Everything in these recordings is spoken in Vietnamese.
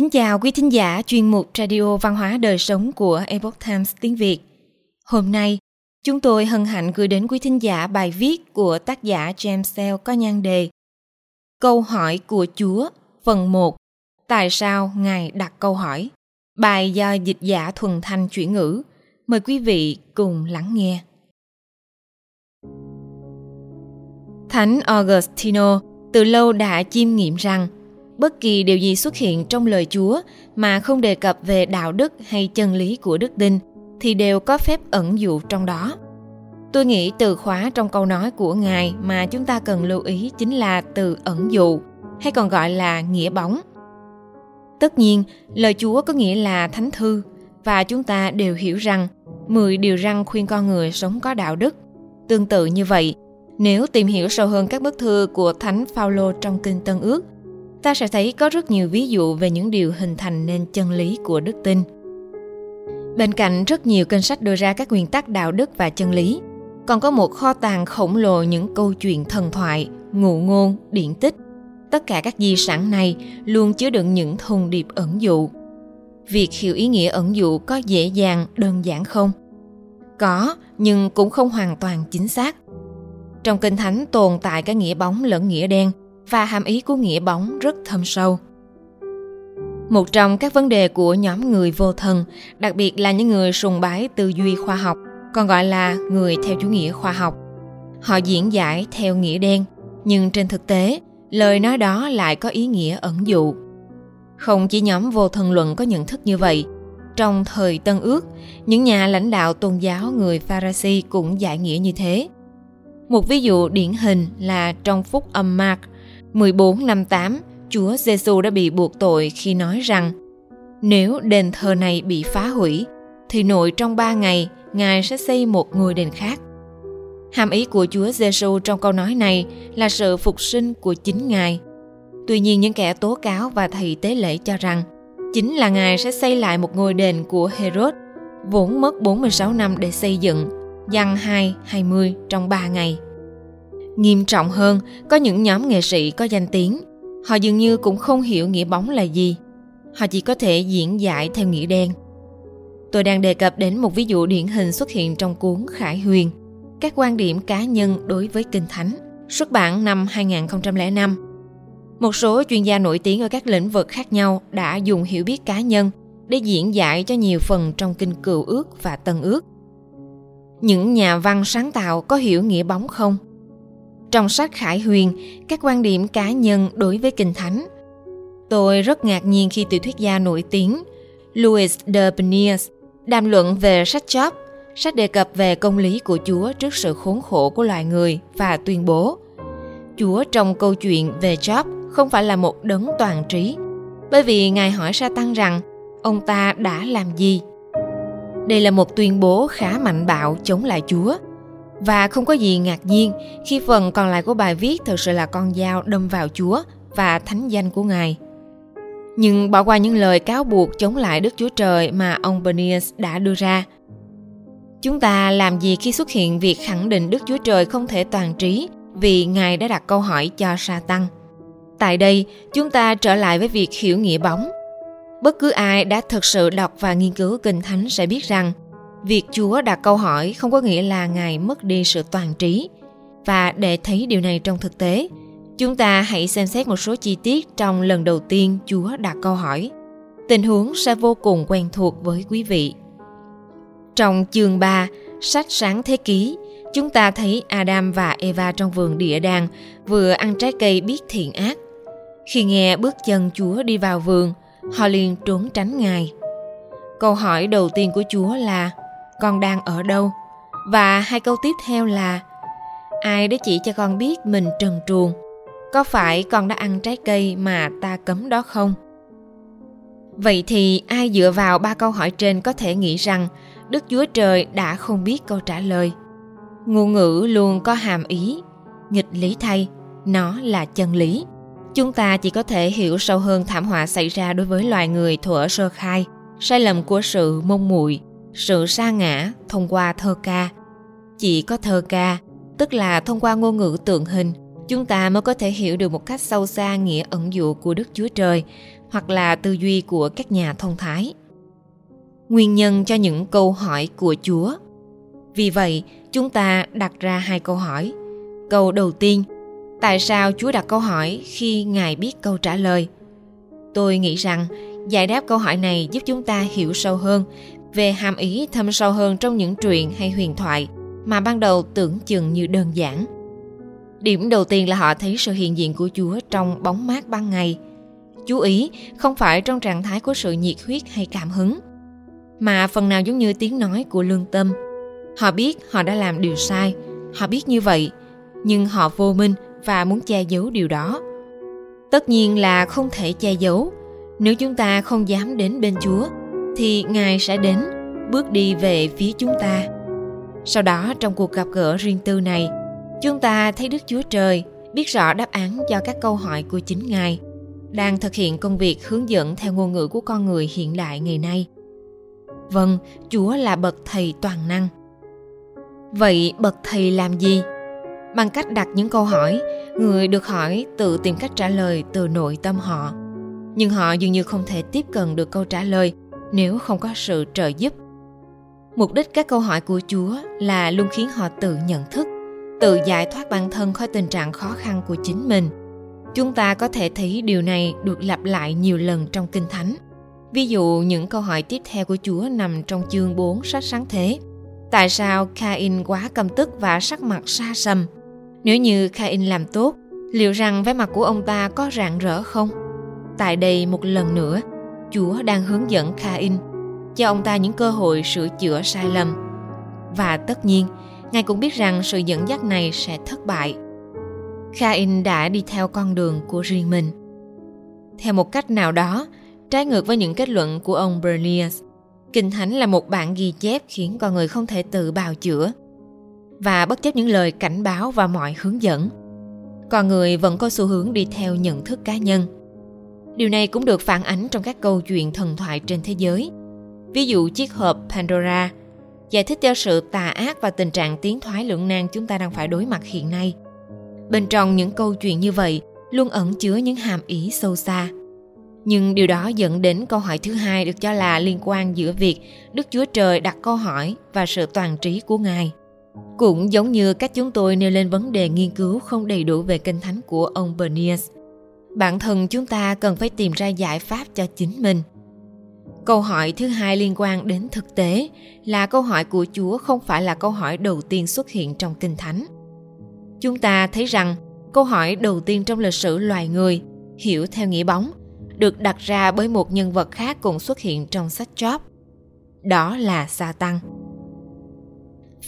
Kính chào quý thính giả chuyên mục Radio Văn hóa Đời Sống của Epoch Times tiếng Việt. Hôm nay, chúng tôi hân hạnh gửi đến quý thính giả bài viết của tác giả James Sell có nhan đề Câu hỏi của Chúa, phần 1 Tại sao Ngài đặt câu hỏi? Bài do dịch giả thuần thanh chuyển ngữ. Mời quý vị cùng lắng nghe. Thánh Augustino từ lâu đã chiêm nghiệm rằng bất kỳ điều gì xuất hiện trong lời Chúa mà không đề cập về đạo đức hay chân lý của đức tin thì đều có phép ẩn dụ trong đó. Tôi nghĩ từ khóa trong câu nói của Ngài mà chúng ta cần lưu ý chính là từ ẩn dụ, hay còn gọi là nghĩa bóng. Tất nhiên, lời Chúa có nghĩa là thánh thư và chúng ta đều hiểu rằng 10 điều răn khuyên con người sống có đạo đức. Tương tự như vậy, nếu tìm hiểu sâu hơn các bức thư của Thánh Phaolô trong Kinh Tân Ước, ta sẽ thấy có rất nhiều ví dụ về những điều hình thành nên chân lý của đức tin. Bên cạnh rất nhiều kinh sách đưa ra các nguyên tắc đạo đức và chân lý, còn có một kho tàng khổng lồ những câu chuyện thần thoại, ngụ ngôn, điển tích. Tất cả các di sản này luôn chứa đựng những thông điệp ẩn dụ. Việc hiểu ý nghĩa ẩn dụ có dễ dàng, đơn giản không? Có, nhưng cũng không hoàn toàn chính xác. Trong Kinh Thánh tồn tại cả nghĩa bóng lẫn nghĩa đen và hàm ý của nghĩa bóng rất thâm sâu. Một trong các vấn đề của nhóm người vô thần, đặc biệt là những người sùng bái tư duy khoa học, còn gọi là người theo chủ nghĩa khoa học. Họ diễn giải theo nghĩa đen, nhưng trên thực tế, lời nói đó lại có ý nghĩa ẩn dụ. Không chỉ nhóm vô thần luận có nhận thức như vậy, trong thời Tân Ước, những nhà lãnh đạo tôn giáo người Pharisee cũng giải nghĩa như thế. Một ví dụ điển hình là trong phúc âm Mark 14 năm 8, Chúa Giêsu đã bị buộc tội khi nói rằng nếu đền thờ này bị phá hủy, thì nội trong ba ngày Ngài sẽ xây một ngôi đền khác. Hàm ý của Chúa Giêsu trong câu nói này là sự phục sinh của chính Ngài. Tuy nhiên những kẻ tố cáo và thầy tế lễ cho rằng chính là Ngài sẽ xây lại một ngôi đền của Herod vốn mất 46 năm để xây dựng, dăng 2, 20 trong 3 ngày. Nghiêm trọng hơn, có những nhóm nghệ sĩ có danh tiếng, họ dường như cũng không hiểu nghĩa bóng là gì. Họ chỉ có thể diễn giải theo nghĩa đen. Tôi đang đề cập đến một ví dụ điển hình xuất hiện trong cuốn Khải Huyền, các quan điểm cá nhân đối với Kinh Thánh, xuất bản năm 2005. Một số chuyên gia nổi tiếng ở các lĩnh vực khác nhau đã dùng hiểu biết cá nhân để diễn giải cho nhiều phần trong Kinh Cựu Ước và Tân Ước. Những nhà văn sáng tạo có hiểu nghĩa bóng không? Trong sách Khải Huyền, các quan điểm cá nhân đối với Kinh Thánh. Tôi rất ngạc nhiên khi tiểu thuyết gia nổi tiếng Louis de Beniers đàm luận về sách Job, sách đề cập về công lý của Chúa trước sự khốn khổ của loài người và tuyên bố Chúa trong câu chuyện về Job không phải là một đấng toàn trí, bởi vì Ngài hỏi sa tăng rằng ông ta đã làm gì. Đây là một tuyên bố khá mạnh bạo chống lại Chúa – và không có gì ngạc nhiên khi phần còn lại của bài viết thực sự là con dao đâm vào Chúa và thánh danh của Ngài. Nhưng bỏ qua những lời cáo buộc chống lại Đức Chúa Trời mà ông Bernier đã đưa ra. Chúng ta làm gì khi xuất hiện việc khẳng định Đức Chúa Trời không thể toàn trí vì Ngài đã đặt câu hỏi cho sa tăng. Tại đây, chúng ta trở lại với việc hiểu nghĩa bóng. Bất cứ ai đã thực sự đọc và nghiên cứu Kinh Thánh sẽ biết rằng Việc Chúa đặt câu hỏi không có nghĩa là Ngài mất đi sự toàn trí. Và để thấy điều này trong thực tế, chúng ta hãy xem xét một số chi tiết trong lần đầu tiên Chúa đặt câu hỏi. Tình huống sẽ vô cùng quen thuộc với quý vị. Trong chương 3, sách sáng thế ký, chúng ta thấy Adam và Eva trong vườn địa đàng vừa ăn trái cây biết thiện ác. Khi nghe bước chân Chúa đi vào vườn, họ liền trốn tránh Ngài. Câu hỏi đầu tiên của Chúa là con đang ở đâu? Và hai câu tiếp theo là, ai đã chỉ cho con biết mình trần truồng, có phải con đã ăn trái cây mà ta cấm đó không? Vậy thì ai dựa vào ba câu hỏi trên có thể nghĩ rằng đức chúa trời đã không biết câu trả lời? Ngôn ngữ luôn có hàm ý, nghịch lý thay, nó là chân lý. Chúng ta chỉ có thể hiểu sâu hơn thảm họa xảy ra đối với loài người thuở sơ khai, sai lầm của sự mông muội sự sa ngã thông qua thơ ca. Chỉ có thơ ca, tức là thông qua ngôn ngữ tượng hình, chúng ta mới có thể hiểu được một cách sâu xa nghĩa ẩn dụ của đức chúa trời, hoặc là tư duy của các nhà thông thái. Nguyên nhân cho những câu hỏi của chúa. Vì vậy, chúng ta đặt ra hai câu hỏi. Câu đầu tiên, tại sao chúa đặt câu hỏi khi ngài biết câu trả lời? Tôi nghĩ rằng giải đáp câu hỏi này giúp chúng ta hiểu sâu hơn về hàm ý thâm sâu hơn trong những truyện hay huyền thoại mà ban đầu tưởng chừng như đơn giản. Điểm đầu tiên là họ thấy sự hiện diện của chúa trong bóng mát ban ngày. Chú ý, không phải trong trạng thái của sự nhiệt huyết hay cảm hứng, mà phần nào giống như tiếng nói của lương tâm. Họ biết họ đã làm điều sai, họ biết như vậy, nhưng họ vô minh và muốn che giấu điều đó. Tất nhiên là không thể che giấu, nếu chúng ta không dám đến bên chúa thì ngài sẽ đến, bước đi về phía chúng ta. Sau đó, trong cuộc gặp gỡ riêng tư này, chúng ta thấy đức chúa trời biết rõ đáp án cho các câu hỏi của chính ngài, đang thực hiện công việc hướng dẫn theo ngôn ngữ của con người hiện đại ngày nay. Vâng chúa là bậc thầy toàn năng. Vậy bậc thầy làm gì? Bằng cách đặt những câu hỏi, người được hỏi tự tìm cách trả lời từ nội tâm họ. Nhưng họ dường như không thể tiếp cận được câu trả lời nếu không có sự trợ giúp. Mục đích các câu hỏi của chúa là luôn khiến họ tự nhận thức, tự giải thoát bản thân khỏi tình trạng khó khăn của chính mình. Chúng ta có thể thấy điều này được lặp lại nhiều lần trong kinh thánh. Ví dụ, những câu hỏi tiếp theo của chúa nằm trong chương 4 sách sáng thế. Tại sao Cain quá căm tức và sắc mặt xa sầm? Nếu như Cain làm tốt, liệu rằng vẻ mặt của ông ta có rạng rỡ không? Tại đây một lần nữa chúa đang hướng dẫn Cain, cho ông ta những cơ hội sửa chữa sai lầm. Và tất nhiên, ngài cũng biết rằng sự dẫn dắt này sẽ thất bại. Cain đã đi theo con đường của riêng mình. Theo một cách nào đó, trái ngược với những kết luận của ông Berniers Kinh Thánh là một bản ghi chép khiến con người không thể tự bào chữa và bất chấp những lời cảnh báo và mọi hướng dẫn. Con người vẫn có xu hướng đi theo nhận thức cá nhân điều này cũng được phản ánh trong các câu chuyện thần thoại trên thế giới. Ví dụ, chiếc hộp pandora giải thích cho sự tà ác và tình trạng tiến thoái lưỡng nan chúng ta đang phải đối mặt hiện nay. Bên trong những câu chuyện như vậy, luôn ẩn chứa những hàm ý sâu xa. Nhưng điều đó dẫn đến câu hỏi thứ hai được cho là liên quan giữa việc đức chúa trời đặt câu hỏi và sự toàn trí của ngài. Cũng giống như cách chúng tôi nêu lên vấn đề nghiên cứu không đầy đủ về kinh thánh của ông berniers bản thân chúng ta cần phải tìm ra giải pháp cho chính mình câu hỏi thứ hai liên quan đến thực tế là câu hỏi của chúa không phải là câu hỏi đầu tiên xuất hiện trong kinh thánh chúng ta thấy rằng, câu hỏi đầu tiên trong lịch sử loài người, hiểu theo nghĩa bóng, được đặt ra bởi một nhân vật khác cũng xuất hiện trong sách Job. Đó là sa tăng.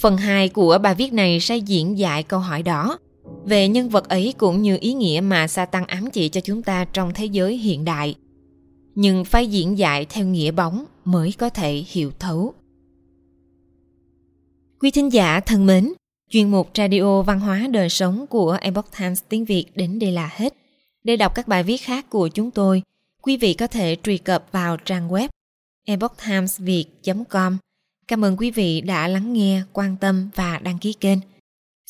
Phần 2 của bài viết này sẽ diễn giải câu hỏi đó về nhân vật ấy cũng như ý nghĩa mà Satan ám chỉ cho chúng ta trong thế giới hiện đại. Nhưng phải diễn giải theo nghĩa bóng mới có thể hiểu thấu. Quý thính giả thân mến, chuyên mục Radio Văn hóa Đời Sống của Epoch Times tiếng Việt đến đây là hết. Để đọc các bài viết khác của chúng tôi, quý vị có thể truy cập vào trang web epochtimesviet.com. Cảm ơn quý vị đã lắng nghe, quan tâm và đăng ký kênh.